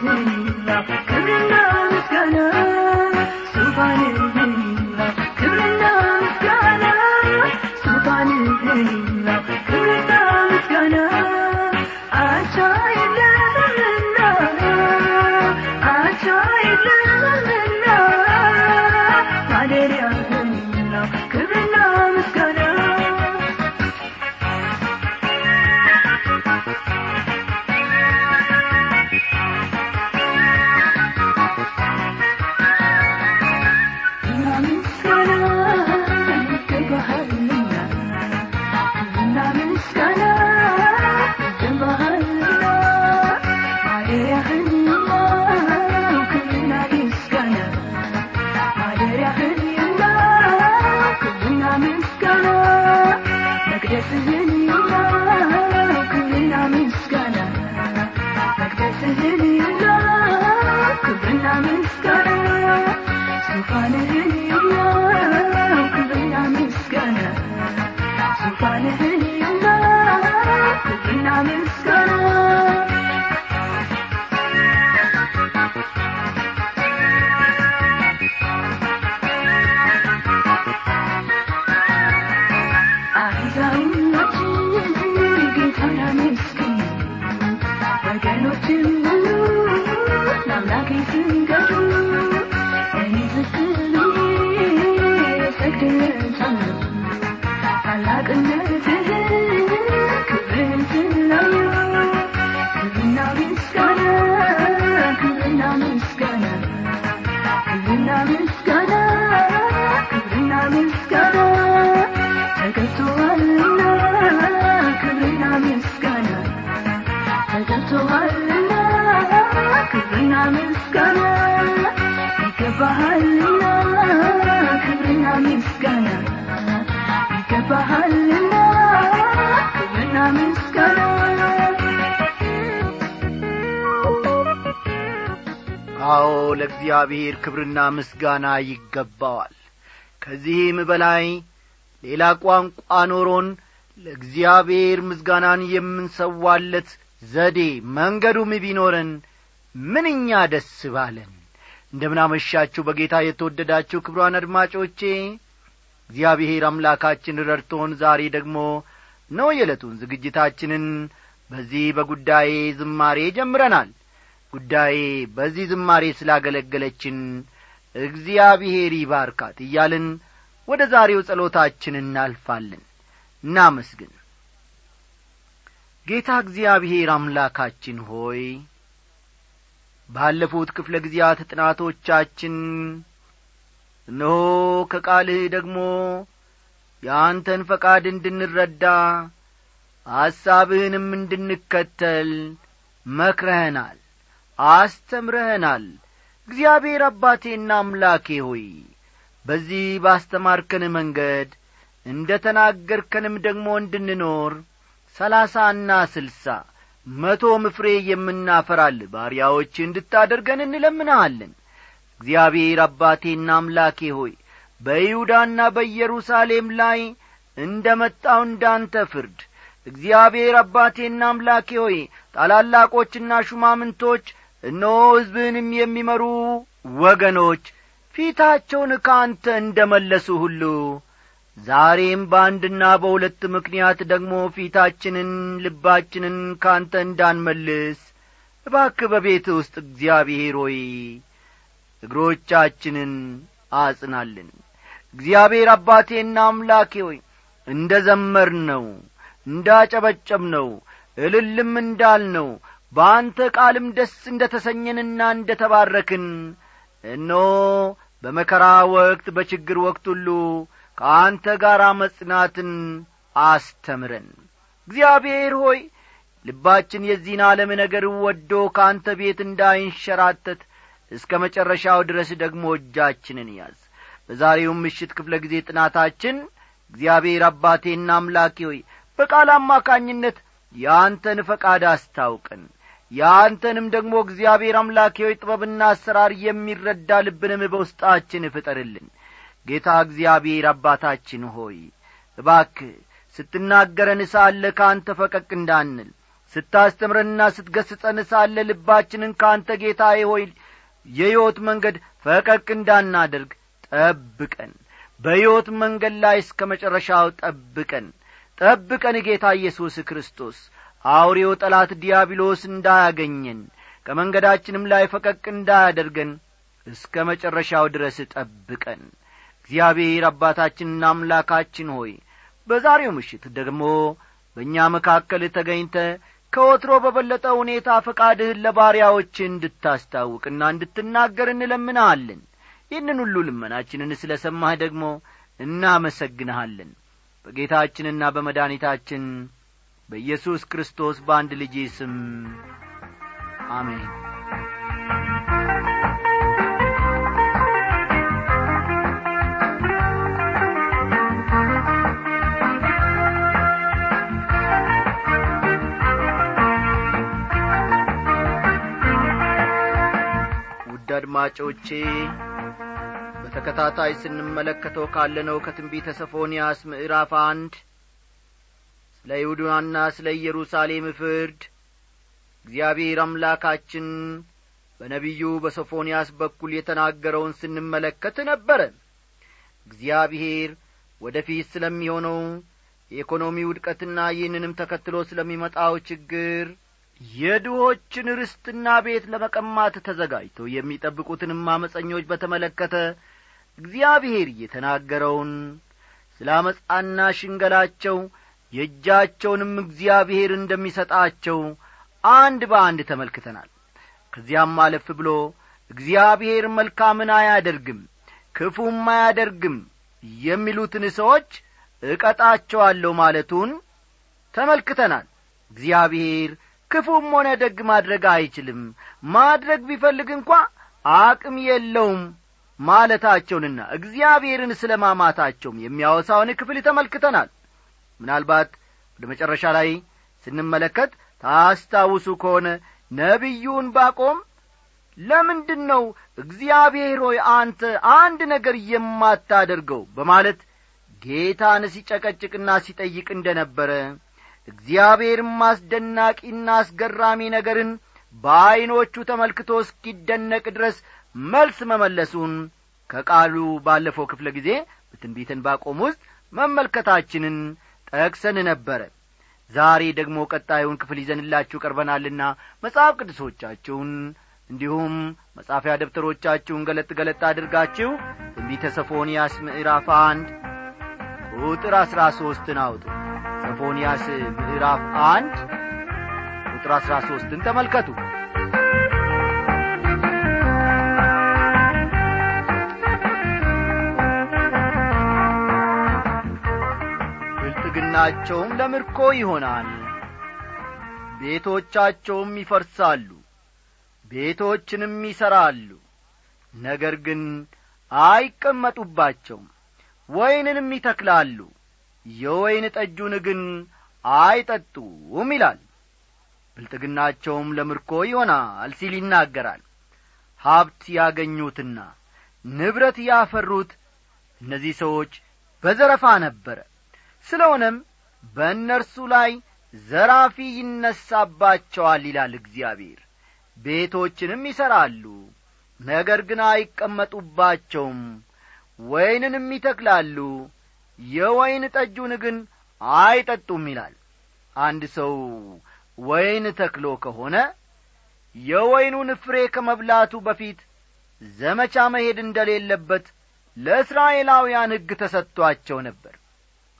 Thank you. Yes, ለእግዚአብሔር ክብርና ምስጋና ይገባዋል። ከዚህም በላይ ሌላ ቋንቋ ኖሮን ለእግዚአብሔር ምስጋናን የምንሰዋለት ዘዴ መንገዱም ቢኖረን ምንኛ ደስ ባለን! እንደምናመሻችሁ በጌታ የተወደዳችሁ ክብሯን አድማጮቼ እግዚአብሔር አምላካችን ረድቶን ዛሬ ደግሞ ነው የዕለቱን ዝግጅታችንን በዚህ በጉዳዬ ዝማሬ ጀምረናል ጉዳዬ በዚህ ዝማሬ ስላገለገለችን እግዚአብሔር ይባርካት እያልን ወደ ዛሬው ጸሎታችን እናልፋለን። እናመስግን። ጌታ እግዚአብሔር አምላካችን ሆይ ባለፉት ክፍለ ጊዜያት ጥናቶቻችን እነሆ ከቃልህ ደግሞ የአንተን ፈቃድ እንድንረዳ ሐሳብህንም እንድንከተል መክረኸናል አስተምረኸናል እግዚአብሔር አባቴና አምላኬ ሆይ በዚህ ባስተማርከን መንገድ እንደ ተናገርከንም ደግሞ እንድንኖር ሰላሳና ስልሳ መቶም ፍሬ የምናፈራል ባሪያዎች እንድታደርገን እንለምንሃለን። እግዚአብሔር አባቴና አምላኬ ሆይ በይሁዳና በኢየሩሳሌም ላይ እንደ መጣው እንዳንተ ፍርድ እግዚአብሔር አባቴና አምላኬ ሆይ ታላላቆችና ሹማምንቶች እነሆ ሕዝብህንም የሚመሩ ወገኖች ፊታቸውን ከአንተ እንደ መለሱ ሁሉ ዛሬም በአንድና በሁለት ምክንያት ደግሞ ፊታችንን ልባችንን ካንተ እንዳንመልስ እባክ በቤት ውስጥ እግዚአብሔር ሆይ እግሮቻችንን አጽናልን። እግዚአብሔር አባቴና አምላኬ ሆይ እንደ ዘመር ነው እንዳጨበጨብ ነው እልልም እንዳል ነው በአንተ ቃልም ደስ እንደ ተሰኘንና እንደ ተባረክን እነሆ በመከራ ወቅት በችግር ወቅት ሁሉ ከአንተ ጋር መጽናትን አስተምረን። እግዚአብሔር ሆይ ልባችን የዚህን ዓለም ነገር ወዶ ከአንተ ቤት እንዳይንሸራተት እስከ መጨረሻው ድረስ ደግሞ እጃችንን ያዝ። በዛሬውም ምሽት ክፍለ ጊዜ ጥናታችን እግዚአብሔር አባቴና አምላኬ ሆይ በቃል አማካኝነት የአንተን ፈቃድ አስታውቀን የአንተንም ደግሞ እግዚአብሔር አምላኬ ጥበብና አሰራር የሚረዳ ልብንም በውስጣችን ፍጠርልን። ጌታ እግዚአብሔር አባታችን ሆይ እባክህ ስትናገረን ሳለ ከአንተ ፈቀቅ እንዳንል ስታስተምረንና ስትገስጸን ሳለ ልባችንን ከአንተ ጌታዬ ሆይ የሕይወት መንገድ ፈቀቅ እንዳናደርግ ጠብቀን። በሕይወት መንገድ ላይ እስከ መጨረሻው ጠብቀን። ጠብቀን ጌታ ኢየሱስ ክርስቶስ አውሬው ጠላት ዲያብሎስ እንዳያገኘን ከመንገዳችንም ላይ ፈቀቅ እንዳያደርገን እስከ መጨረሻው ድረስ ጠብቀን። እግዚአብሔር አባታችንና አምላካችን ሆይ በዛሬው ምሽት ደግሞ በእኛ መካከል ተገኝተ ከወትሮ በበለጠ ሁኔታ ፈቃድህን ለባሪያዎች እንድታስታውቅና እንድትናገር እንለምንሃለን። ይህንን ሁሉ ልመናችንን ስለ ሰማህ ደግሞ እናመሰግንሃለን። በጌታችንና በመድኃኒታችን በኢየሱስ ክርስቶስ በአንድ ልጅ ስም አሜን። ውድ አድማጮቼ በተከታታይ ስንመለከተው ካለነው ከትንቢተ ሰፎንያስ ምዕራፍ አንድ ስለ ይሁዳና ስለ ኢየሩሳሌም ፍርድ። እግዚአብሔር አምላካችን በነቢዩ በሶፎንያስ በኩል የተናገረውን ስንመለከት ነበረ። እግዚአብሔር ወደ ፊት ስለሚሆነው የኢኮኖሚ ውድቀትና ይህንንም ተከትሎ ስለሚመጣው ችግር የድሆችን ርስትና ቤት ለመቀማት ተዘጋጅተው የሚጠብቁትንም አመፀኞች በተመለከተ እግዚአብሔር የተናገረውን ስለ አመፃና ሽንገላቸው የእጃቸውንም እግዚአብሔር እንደሚሰጣቸው አንድ በአንድ ተመልክተናል። ከዚያም አለፍ ብሎ እግዚአብሔር መልካምን አያደርግም ክፉም አያደርግም የሚሉትን ሰዎች እቀጣቸዋለሁ ማለቱን ተመልክተናል። እግዚአብሔር ክፉም ሆነ ደግ ማድረግ አይችልም። ማድረግ ቢፈልግ እንኳ አቅም የለውም ማለታቸውንና እግዚአብሔርን ስለ ማማታቸውም የሚያወሳውን ክፍል ተመልክተናል ምናልባት ወደ መጨረሻ ላይ ስንመለከት ታስታውሱ ከሆነ ነቢዩን ባቆም ለምንድን ነው እግዚአብሔር ሆይ አንተ አንድ ነገር የማታደርገው? በማለት ጌታን ሲጨቀጭቅና ሲጠይቅ እንደ ነበረ እግዚአብሔርም አስደናቂና አስገራሚ ነገርን በዐይኖቹ ተመልክቶ እስኪደነቅ ድረስ መልስ መመለሱን ከቃሉ ባለፈው ክፍለ ጊዜ በትንቢትን ባቆም ውስጥ መመልከታችንን ጠቅሰን ነበረ ዛሬ ደግሞ ቀጣዩን ክፍል ይዘንላችሁ ቀርበናልና መጽሐፍ ቅዱሶቻችሁን እንዲሁም መጻፊያ ደብተሮቻችሁን ገለጥ ገለጥ አድርጋችሁ ትንቢተ ሰፎንያስ ምዕራፍ አንድ ቁጥር አሥራ ሦስትን አውጡ። ሰፎንያስ ምዕራፍ አንድ ቁጥር አሥራ ሦስትን ተመልከቱ ብልጥግናቸውም ለምርኮ ይሆናል። ቤቶቻቸውም ይፈርሳሉ ቤቶችንም ይሠራሉ ነገር ግን አይቀመጡባቸውም ወይንንም ይተክላሉ። የወይን ጠጁን ግን አይጠጡም ይላል። ብልጥግናቸውም ለምርኮ ይሆናል ሲል ይናገራል። ሀብት ያገኙትና ንብረት ያፈሩት እነዚህ ሰዎች በዘረፋ ነበረ። ስለሆነም በእነርሱ ላይ ዘራፊ ይነሳባቸዋል ይላል እግዚአብሔር። ቤቶችንም ይሠራሉ ነገር ግን አይቀመጡባቸውም። ወይንንም ይተክላሉ የወይን ጠጁን ግን አይጠጡም ይላል። አንድ ሰው ወይን ተክሎ ከሆነ የወይኑን ፍሬ ከመብላቱ በፊት ዘመቻ መሄድ እንደሌለበት ለእስራኤላውያን ሕግ ተሰጥቶአቸው ነበር።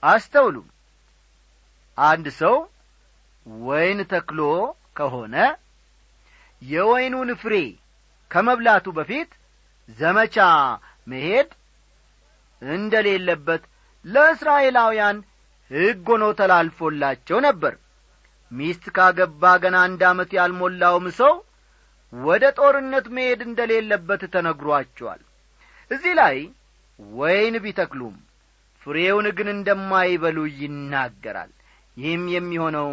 አስተውሉ አንድ ሰው ወይን ተክሎ ከሆነ የወይኑን ፍሬ ከመብላቱ በፊት ዘመቻ መሄድ እንደሌለበት ለእስራኤላውያን ሕግ ሆኖ ተላልፎላቸው ነበር። ሚስት ካገባ ገና አንድ ዓመት ያልሞላውም ሰው ወደ ጦርነት መሄድ እንደሌለበት ተነግሯቸዋል። እዚህ ላይ ወይን ቢተክሉም ፍሬውን ግን እንደማይበሉ ይናገራል ይህም የሚሆነው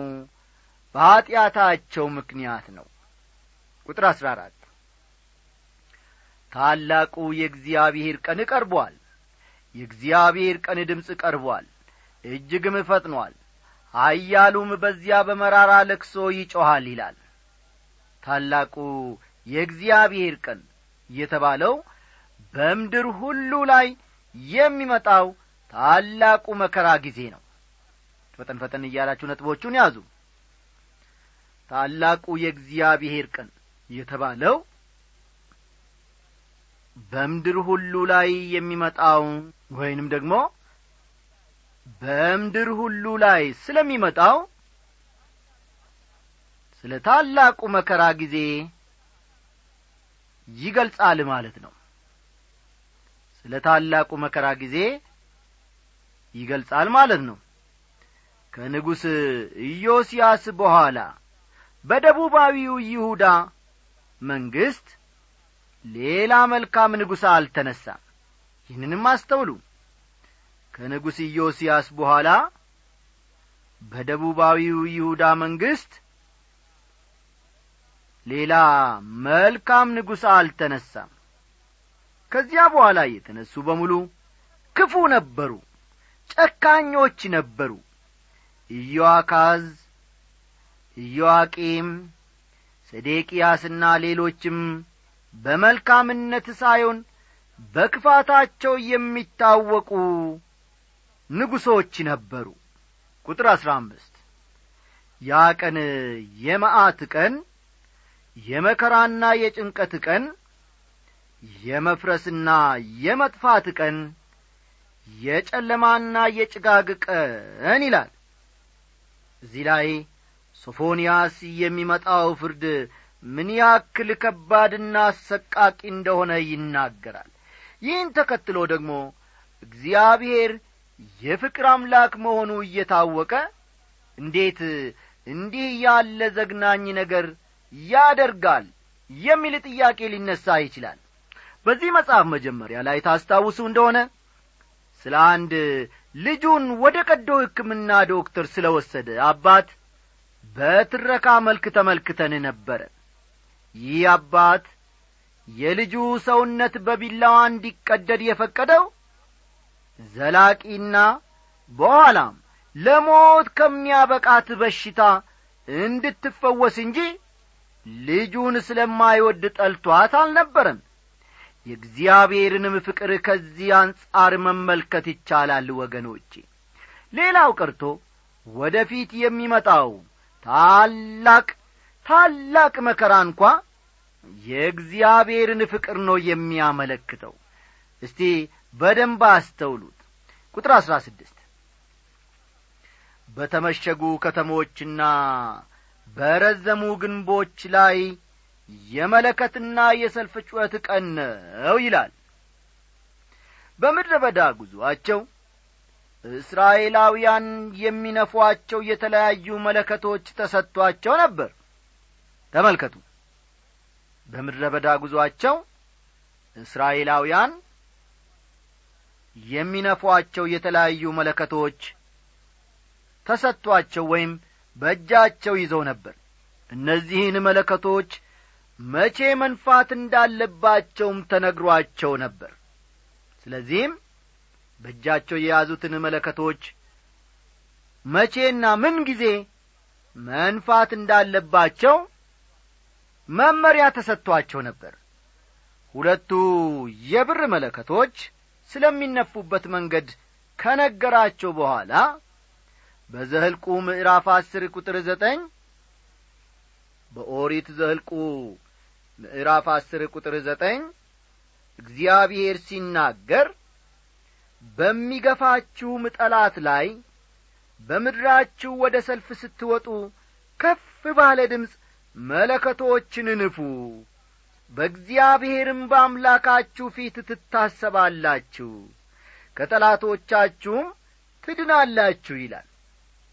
በኀጢአታቸው ምክንያት ነው። ቁጥር አሥራ አራት ታላቁ የእግዚአብሔር ቀን ቀርቧል። የእግዚአብሔር ቀን ድምፅ ቀርቧል። እጅግም ፈጥኗል። ኀያሉም በዚያ በመራራ ለክሶ ይጮኻል ይላል። ታላቁ የእግዚአብሔር ቀን የተባለው በምድር ሁሉ ላይ የሚመጣው ታላቁ መከራ ጊዜ ነው ፈጠን ፈጠን እያላችሁ ነጥቦቹን ያዙ። ታላቁ የእግዚአብሔር ቀን የተባለው በምድር ሁሉ ላይ የሚመጣው ወይንም ደግሞ በምድር ሁሉ ላይ ስለሚመጣው ስለ ታላቁ መከራ ጊዜ ይገልጻል ማለት ነው። ስለ ታላቁ መከራ ጊዜ ይገልጻል ማለት ነው ከንጉሥ ኢዮስያስ በኋላ በደቡባዊው ይሁዳ መንግሥት ሌላ መልካም ንጉሥ አልተነሳም። ይህንንም አስተውሉ። ከንጉሥ ኢዮስያስ በኋላ በደቡባዊው ይሁዳ መንግሥት ሌላ መልካም ንጉሥ አልተነሳም። ከዚያ በኋላ የተነሱ በሙሉ ክፉ ነበሩ ጨካኞች ነበሩ ኢዮአካዝ ኢዮአቄም ሰዴቅያስና ሌሎችም በመልካምነት ሳይሆን በክፋታቸው የሚታወቁ ንጉሶች ነበሩ። ቁጥር አሥራ አምስት ያ ቀን የመዓት ቀን የመከራና የጭንቀት ቀን የመፍረስና የመጥፋት ቀን የጨለማና የጭጋግ ቀን ይላል እዚህ ላይ ሶፎንያስ የሚመጣው ፍርድ ምን ያክል ከባድና አሰቃቂ እንደሆነ ይናገራል። ይህን ተከትሎ ደግሞ እግዚአብሔር የፍቅር አምላክ መሆኑ እየታወቀ እንዴት እንዲህ ያለ ዘግናኝ ነገር ያደርጋል የሚል ጥያቄ ሊነሣ ይችላል። በዚህ መጽሐፍ መጀመሪያ ላይ ታስታውሱ እንደሆነ ስለ አንድ ልጁን ወደ ቀዶ ሕክምና ዶክተር ስለ ወሰደ አባት በትረካ መልክ ተመልክተን ነበረ። ይህ አባት የልጁ ሰውነት በቢላዋ እንዲቀደድ የፈቀደው ዘላቂና በኋላም ለሞት ከሚያበቃት በሽታ እንድትፈወስ እንጂ ልጁን ስለማይወድ ጠልቷት አልነበረም የእግዚአብሔርንም ፍቅር ከዚህ አንጻር መመልከት ይቻላል ወገኖቼ። ሌላው ቀርቶ ወደ ፊት የሚመጣው ታላቅ ታላቅ መከራ እንኳ የእግዚአብሔርን ፍቅር ነው የሚያመለክተው። እስቲ በደንብ አስተውሉት። ቁጥር አሥራ ስድስት በተመሸጉ ከተሞችና በረዘሙ ግንቦች ላይ የመለከትና የሰልፍ ጩኸት ቀን ነው ይላል። በምድረ በዳ ጉዞአቸው እስራኤላውያን የሚነፏቸው የተለያዩ መለከቶች ተሰጥቷቸው ነበር። ተመልከቱ። በምድረ በዳ ጉዞአቸው እስራኤላውያን የሚነፏቸው የተለያዩ መለከቶች ተሰጥቷቸው ወይም በእጃቸው ይዘው ነበር። እነዚህን መለከቶች መቼ መንፋት እንዳለባቸውም ተነግሯቸው ነበር። ስለዚህም በእጃቸው የያዙትን መለከቶች መቼና ምን ጊዜ መንፋት እንዳለባቸው መመሪያ ተሰጥቷቸው ነበር። ሁለቱ የብር መለከቶች ስለሚነፉበት መንገድ ከነገራቸው በኋላ በዘህልቁ ምዕራፍ አስር ቁጥር ዘጠኝ በኦሪት ዘህልቁ ምዕራፍ አስር ቁጥር ዘጠኝ እግዚአብሔር ሲናገር በሚገፋችሁም ጠላት ላይ በምድራችሁ ወደ ሰልፍ ስትወጡ ከፍ ባለ ድምፅ መለከቶችን ንፉ። በእግዚአብሔርም በአምላካችሁ ፊት ትታሰባላችሁ ከጠላቶቻችሁም ትድናላችሁ ይላል።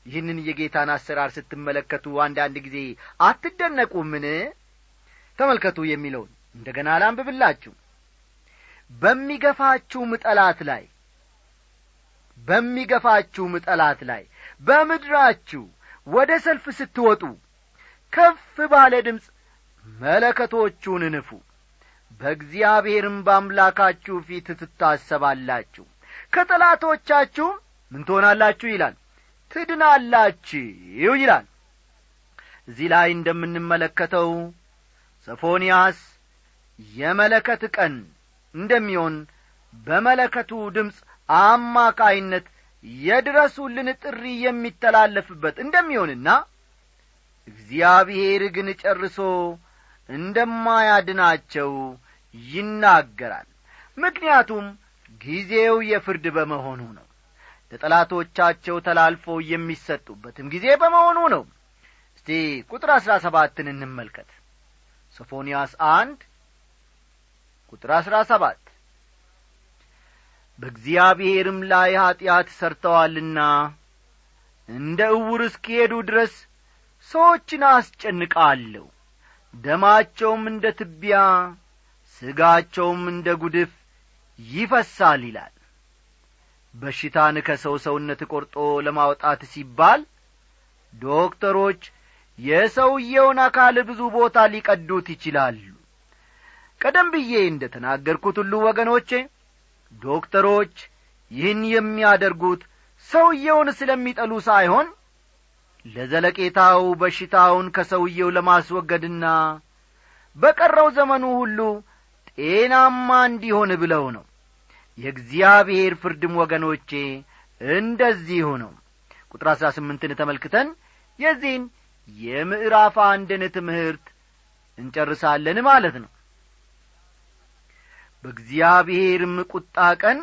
ይህንን የጌታን አሰራር ስትመለከቱ አንዳንድ ጊዜ አትደነቁምን ተመልከቱ የሚለውን እንደ ገና ላንብብላችሁ። በሚገፋችሁም ጠላት ላይ በሚገፋችሁም ጠላት ላይ በምድራችሁ ወደ ሰልፍ ስትወጡ ከፍ ባለ ድምፅ መለከቶቹን ንፉ። በእግዚአብሔርም በአምላካችሁ ፊት ትታሰባላችሁ። ከጠላቶቻችሁ ምን ትሆናላችሁ ይላል? ትድናላችሁ ይላል። እዚህ ላይ እንደምንመለከተው ሰፎንያስ የመለከት ቀን እንደሚሆን በመለከቱ ድምፅ አማካይነት የድረሱልን ጥሪ የሚተላለፍበት እንደሚሆንና እግዚአብሔር ግን ጨርሶ እንደማያድናቸው ይናገራል። ምክንያቱም ጊዜው የፍርድ በመሆኑ ነው። ለጠላቶቻቸው ተላልፈው የሚሰጡበትም ጊዜ በመሆኑ ነው። እስቲ ቁጥር አሥራ ሰባትን እንመልከት ሶፎንያስ አንድ ቁጥር አሥራ ሰባት በእግዚአብሔርም ላይ ኀጢአት ሰርተዋልና እንደ እውር እስኪሄዱ ድረስ ሰዎችን አስጨንቃለሁ። ደማቸውም እንደ ትቢያ ሥጋቸውም እንደ ጉድፍ ይፈሳል ይላል። በሽታን ከሰው ሰውነት ቈርጦ ለማውጣት ሲባል ዶክተሮች የሰውየውን አካል ብዙ ቦታ ሊቀዱት ይችላሉ። ቀደም ብዬ እንደ ተናገርኩት ሁሉ ወገኖቼ ዶክተሮች ይህን የሚያደርጉት ሰውየውን ስለሚጠሉ ሳይሆን ለዘለቄታው በሽታውን ከሰውየው ለማስወገድና በቀረው ዘመኑ ሁሉ ጤናማ እንዲሆን ብለው ነው። የእግዚአብሔር ፍርድም ወገኖቼ እንደዚሁ ነው። ቁጥር አሥራ ስምንትን ተመልክተን የዚህን የምዕራፍ አንድን ትምህርት እንጨርሳለን ማለት ነው። በእግዚአብሔርም ቁጣ ቀን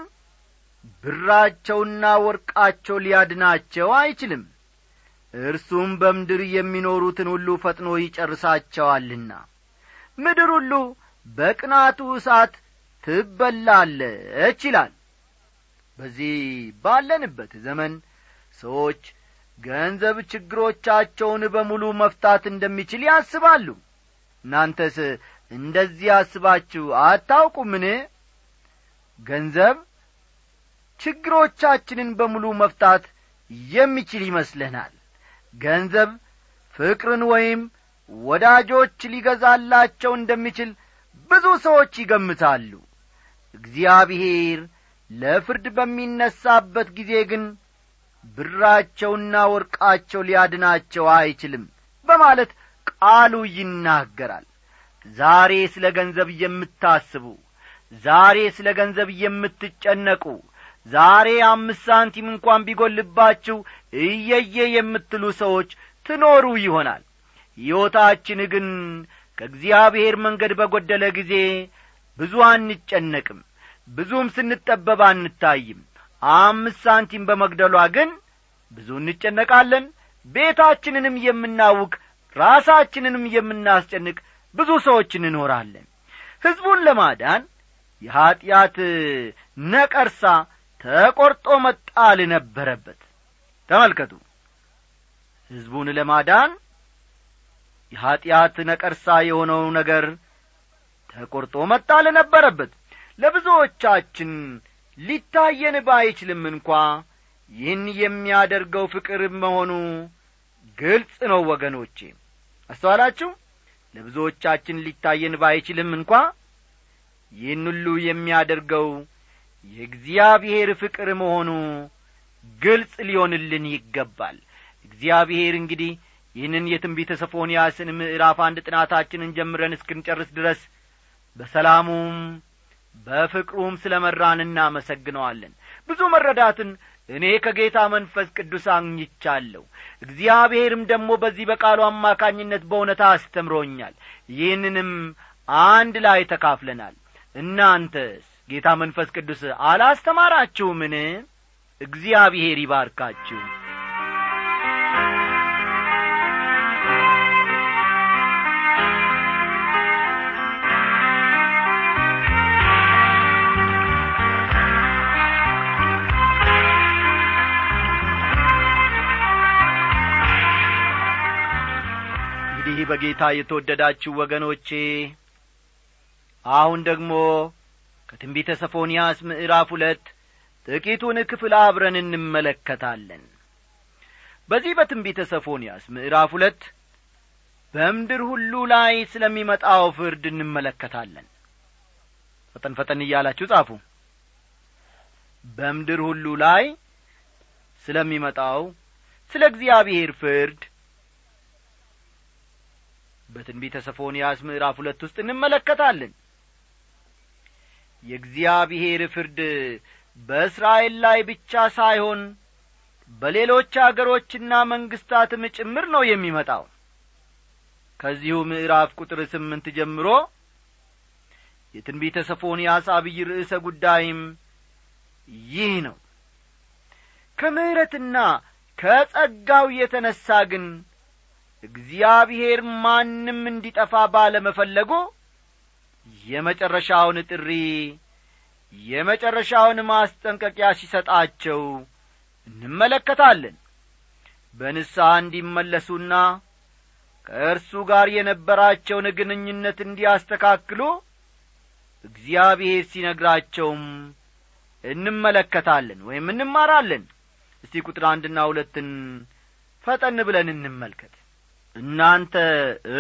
ብራቸውና ወርቃቸው ሊያድናቸው አይችልም። እርሱም በምድር የሚኖሩትን ሁሉ ፈጥኖ ይጨርሳቸዋልና ምድር ሁሉ በቅናቱ እሳት ትበላለች ይላል። በዚህ ባለንበት ዘመን ሰዎች ገንዘብ ችግሮቻቸውን በሙሉ መፍታት እንደሚችል ያስባሉ። እናንተስ እንደዚህ አስባችሁ አታውቁምን? ገንዘብ ችግሮቻችንን በሙሉ መፍታት የሚችል ይመስለናል ገንዘብ ፍቅርን ወይም ወዳጆች ሊገዛላቸው እንደሚችል ብዙ ሰዎች ይገምታሉ። እግዚአብሔር ለፍርድ በሚነሳበት ጊዜ ግን ብራቸውና ወርቃቸው ሊያድናቸው አይችልም በማለት ቃሉ ይናገራል። ዛሬ ስለ ገንዘብ የምታስቡ ዛሬ ስለ ገንዘብ የምትጨነቁ ዛሬ አምስት ሳንቲም እንኳን ቢጐልባችሁ እየየ የምትሉ ሰዎች ትኖሩ ይሆናል። ሕይወታችን ግን ከእግዚአብሔር መንገድ በጐደለ ጊዜ ብዙ አንጨነቅም ብዙም ስንጠበብ አንታይም አምስት ሳንቲም በመግደሏ ግን ብዙ እንጨነቃለን። ቤታችንንም የምናውቅ ራሳችንንም የምናስጨንቅ ብዙ ሰዎች እንኖራለን። ሕዝቡን ለማዳን የኀጢአት ነቀርሳ ተቈርጦ መጣል ነበረበት። ተመልከቱ። ሕዝቡን ለማዳን የኀጢአት ነቀርሳ የሆነው ነገር ተቈርጦ መጣል ነበረበት። ለብዙዎቻችን ሊታየን ባይችልም እንኳ ይህን የሚያደርገው ፍቅር መሆኑ ግልጽ ነው ወገኖቼ። አስተዋላችሁ? ለብዙዎቻችን ሊታየን ባይችልም እንኳ ይህን ሁሉ የሚያደርገው የእግዚአብሔር ፍቅር መሆኑ ግልጽ ሊሆንልን ይገባል። እግዚአብሔር እንግዲህ ይህንን የትንቢተ ሰፎንያስን ምዕራፍ አንድ ጥናታችንን ጀምረን እስክንጨርስ ድረስ በሰላሙም በፍቅሩም ስለ መራን እናመሰግነዋለን። ብዙ መረዳትን እኔ ከጌታ መንፈስ ቅዱስ አግኝቻለሁ። እግዚአብሔርም ደግሞ በዚህ በቃሉ አማካኝነት በእውነታ አስተምሮኛል። ይህንንም አንድ ላይ ተካፍለናል። እናንተስ ጌታ መንፈስ ቅዱስ አላስተማራችሁምን? እግዚአብሔር ይባርካችሁ እንግዲህ በጌታ የተወደዳችሁ ወገኖቼ አሁን ደግሞ ከትንቢተ ሰፎንያስ ምዕራፍ ሁለት ጥቂቱን ክፍል አብረን እንመለከታለን። በዚህ በትንቢተ ሰፎንያስ ምዕራፍ ሁለት በምድር ሁሉ ላይ ስለሚመጣው ፍርድ እንመለከታለን። ፈጠን ፈጠን እያላችሁ ጻፉ። በምድር ሁሉ ላይ ስለሚመጣው ስለ እግዚአብሔር ፍርድ በትንቢተ ሰፎንያስ ምዕራፍ ሁለት ውስጥ እንመለከታለን። የእግዚአብሔር ፍርድ በእስራኤል ላይ ብቻ ሳይሆን በሌሎች አገሮችና መንግስታትም ጭምር ነው የሚመጣው። ከዚሁ ምዕራፍ ቁጥር ስምንት ጀምሮ የትንቢተ ሰፎንያስ አብይ ርዕሰ ጉዳይም ይህ ነው። ከምሕረትና ከጸጋው የተነሣ ግን እግዚአብሔር ማንም እንዲጠፋ ባለመፈለጉ የመጨረሻውን ጥሪ የመጨረሻውን ማስጠንቀቂያ ሲሰጣቸው እንመለከታለን። በንስሐ እንዲመለሱና ከእርሱ ጋር የነበራቸውን ግንኙነት እንዲያስተካክሉ እግዚአብሔር ሲነግራቸውም እንመለከታለን ወይም እንማራለን። እስቲ ቁጥር አንድና ሁለትን ፈጠን ብለን እንመልከት እናንተ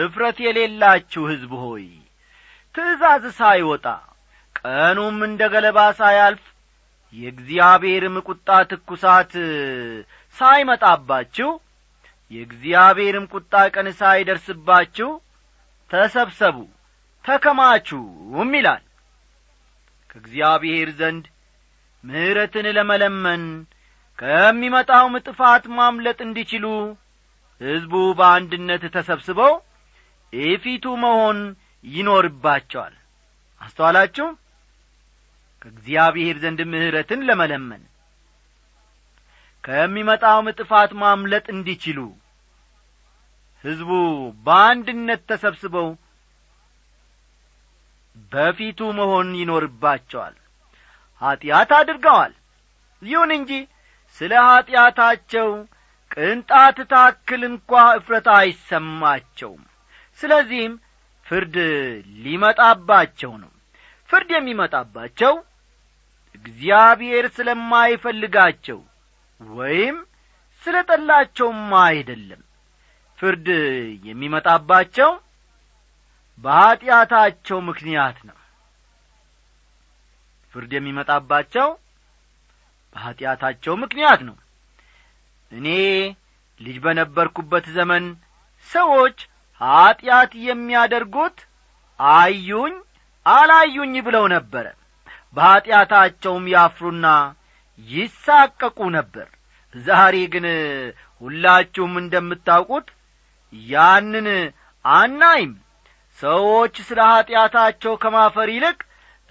እፍረት የሌላችሁ ሕዝብ ሆይ ትእዛዝ ሳይወጣ ቀኑም እንደ ገለባ ሳያልፍ የእግዚአብሔርም ቁጣ ትኩሳት ሳይመጣባችሁ የእግዚአብሔርም ቁጣ ቀን ሳይደርስባችሁ ተሰብሰቡ ተከማቹም ይላል። ከእግዚአብሔር ዘንድ ምሕረትን ለመለመን ከሚመጣውም ጥፋት ማምለጥ እንዲችሉ ሕዝቡ በአንድነት ተሰብስበው የፊቱ መሆን ይኖርባቸዋል። አስተዋላችሁ? ከእግዚአብሔር ዘንድ ምሕረትን ለመለመን ከሚመጣውም ጥፋት ማምለጥ እንዲችሉ ሕዝቡ በአንድነት ተሰብስበው በፊቱ መሆን ይኖርባቸዋል። ኀጢአት አድርገዋል። ይሁን እንጂ ስለ ኀጢአታቸው ቅንጣት ታክል እንኳ እፍረት አይሰማቸውም። ስለዚህም ፍርድ ሊመጣባቸው ነው። ፍርድ የሚመጣባቸው እግዚአብሔር ስለማይፈልጋቸው ወይም ስለ ጠላቸውም አይደለም። ፍርድ የሚመጣባቸው በኀጢአታቸው ምክንያት ነው። ፍርድ የሚመጣባቸው በኀጢአታቸው ምክንያት ነው እኔ ልጅ በነበርኩበት ዘመን ሰዎች ኀጢአት የሚያደርጉት አዩኝ አላዩኝ ብለው ነበረ በኀጢአታቸውም ያፍሩና ይሳቀቁ ነበር። ዛሬ ግን ሁላችሁም እንደምታውቁት ያንን አናይም። ሰዎች ስለ ኀጢአታቸው ከማፈር ይልቅ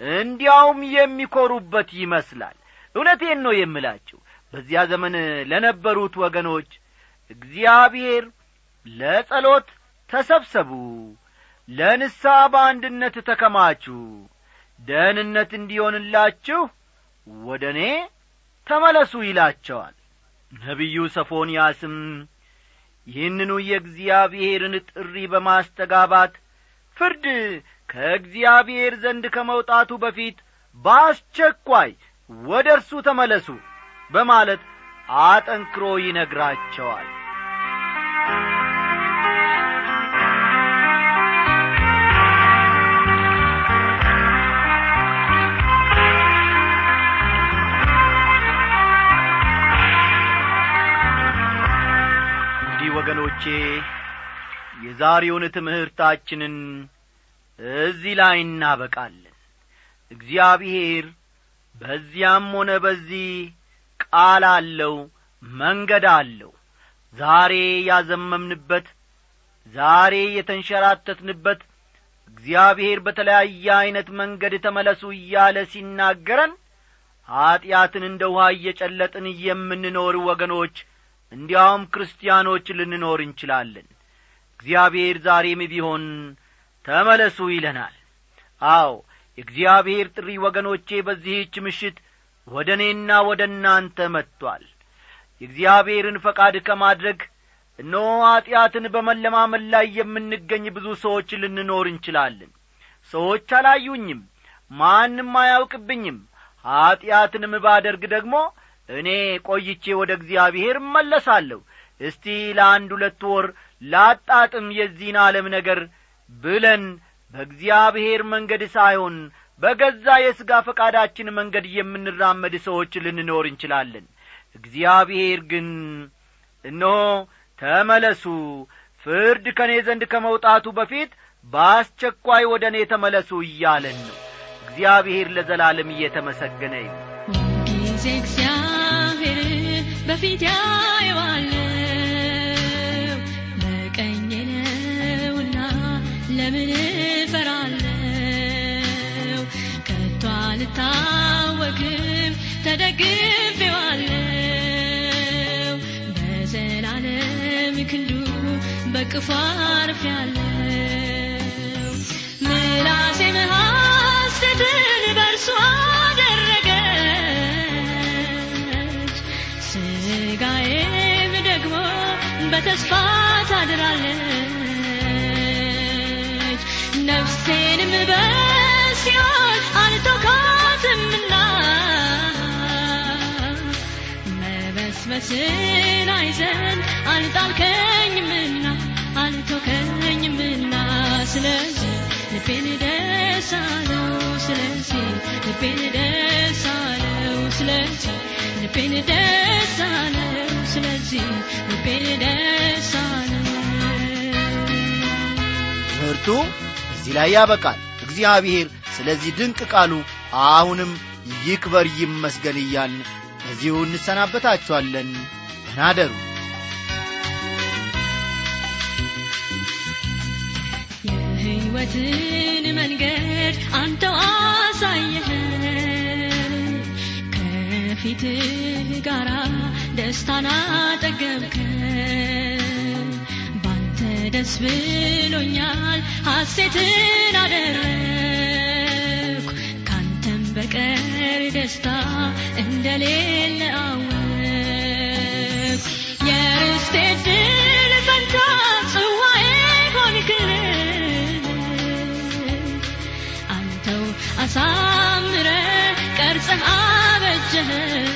እንዲያውም የሚኰሩበት ይመስላል። እውነቴን ነው የምላችሁ በዚያ ዘመን ለነበሩት ወገኖች እግዚአብሔር ለጸሎት ተሰብሰቡ ለንስሐ በአንድነት ተከማቹ ደህንነት እንዲሆንላችሁ ወደ እኔ ተመለሱ ይላቸዋል። ነቢዩ ሰፎንያስም ይህንኑ የእግዚአብሔርን ጥሪ በማስተጋባት ፍርድ ከእግዚአብሔር ዘንድ ከመውጣቱ በፊት በአስቸኳይ ወደ እርሱ ተመለሱ በማለት አጠንክሮ ይነግራቸዋል። እንግዲህ ወገኖቼ የዛሬውን ትምህርታችንን እዚህ ላይ እናበቃለን። እግዚአብሔር በዚያም ሆነ በዚህ ቃል አለው መንገድ አለው። ዛሬ ያዘመምንበት ዛሬ የተንሸራተትንበት እግዚአብሔር በተለያየ ዐይነት መንገድ ተመለሱ እያለ ሲናገረን ኀጢአትን እንደ ውሃ እየጨለጥን የምንኖር ወገኖች እንዲያውም ክርስቲያኖች ልንኖር እንችላለን። እግዚአብሔር ዛሬም ቢሆን ተመለሱ ይለናል። አዎ የእግዚአብሔር ጥሪ ወገኖቼ በዚህች ምሽት ወደ እኔና ወደ እናንተ መጥቶአል የእግዚአብሔርን ፈቃድ ከማድረግ እነሆ ኀጢአትን በመለማመን ላይ የምንገኝ ብዙ ሰዎች ልንኖር እንችላለን። ሰዎች አላዩኝም ማንም አያውቅብኝም። ኀጢአትንም ባደርግ ደግሞ እኔ ቆይቼ ወደ እግዚአብሔር እመለሳለሁ። እስቲ ለአንድ ሁለት ወር ላጣጥም የዚህን ዓለም ነገር ብለን በእግዚአብሔር መንገድ ሳይሆን በገዛ የሥጋ ፈቃዳችን መንገድ የምንራመድ ሰዎች ልንኖር እንችላለን። እግዚአብሔር ግን እነሆ ተመለሱ ፍርድ ከእኔ ዘንድ ከመውጣቱ በፊት በአስቸኳይ ወደ እኔ ተመለሱ እያለን ነው። እግዚአብሔር ለዘላለም እየተመሰገነ ይሁን። ጊዜ እግዚአብሔር በፊት ያየዋለው በቀኜ ነውና ለምን እፈራለው ከቶ አልታወክም ተደግፌዋለው በዘላለም ክንዱ በቅፎ አርፌያለው ምላሴ ሐሴትን በእርሱ አደረገች። ስጋዬም ደግሞ በተስፋ ታድራለች። ነፍሴንም በሲኦል መበስበስን አይዘን አልጣልከኝምና አልተውከኝምና ስለዚህ ልቤን ደስ አለው ስለዚህ ልቤን ደስ ስለዚህ ልቤን ደስ ስለዚህ ልቤን ደስ አለው። እዚህ ላይ ያበቃል። እግዚአብሔር ስለዚህ ድንቅ ቃሉ አሁንም ይክበር ይመስገን እያልን በዚሁ እንሰናበታችኋለን። ተናደሩ የሕይወትን መንገድ አንተው አሳየኸን ከፊትህ ጋራ ደስታን አጠገብከን ባንተ ደስ ብሎኛል ሐሴትን ካንተም በቀር ደስታ እንደሌለ አወቅኩ የርስቴ ድል ፈንታ ጽዋዬ ሆንክልኝ አንተው አሳምረ ቀርጸህ አበጀኸኝ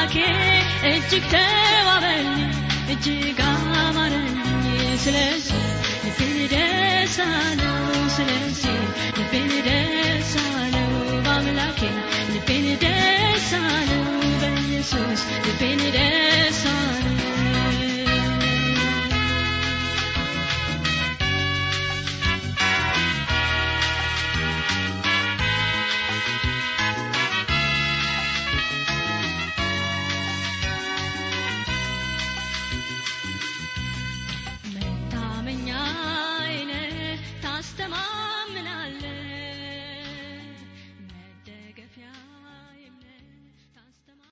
በአምላኬ እጅግ ተዋበልኝ እጅግ አማረልኝ ስለዚህ ልቤን ደስ አለው ስለዚህ ልቤን ደስ አለው። በአምላኬ ልቤን ደስ አለው በኢየሱስ ልቤን ደስ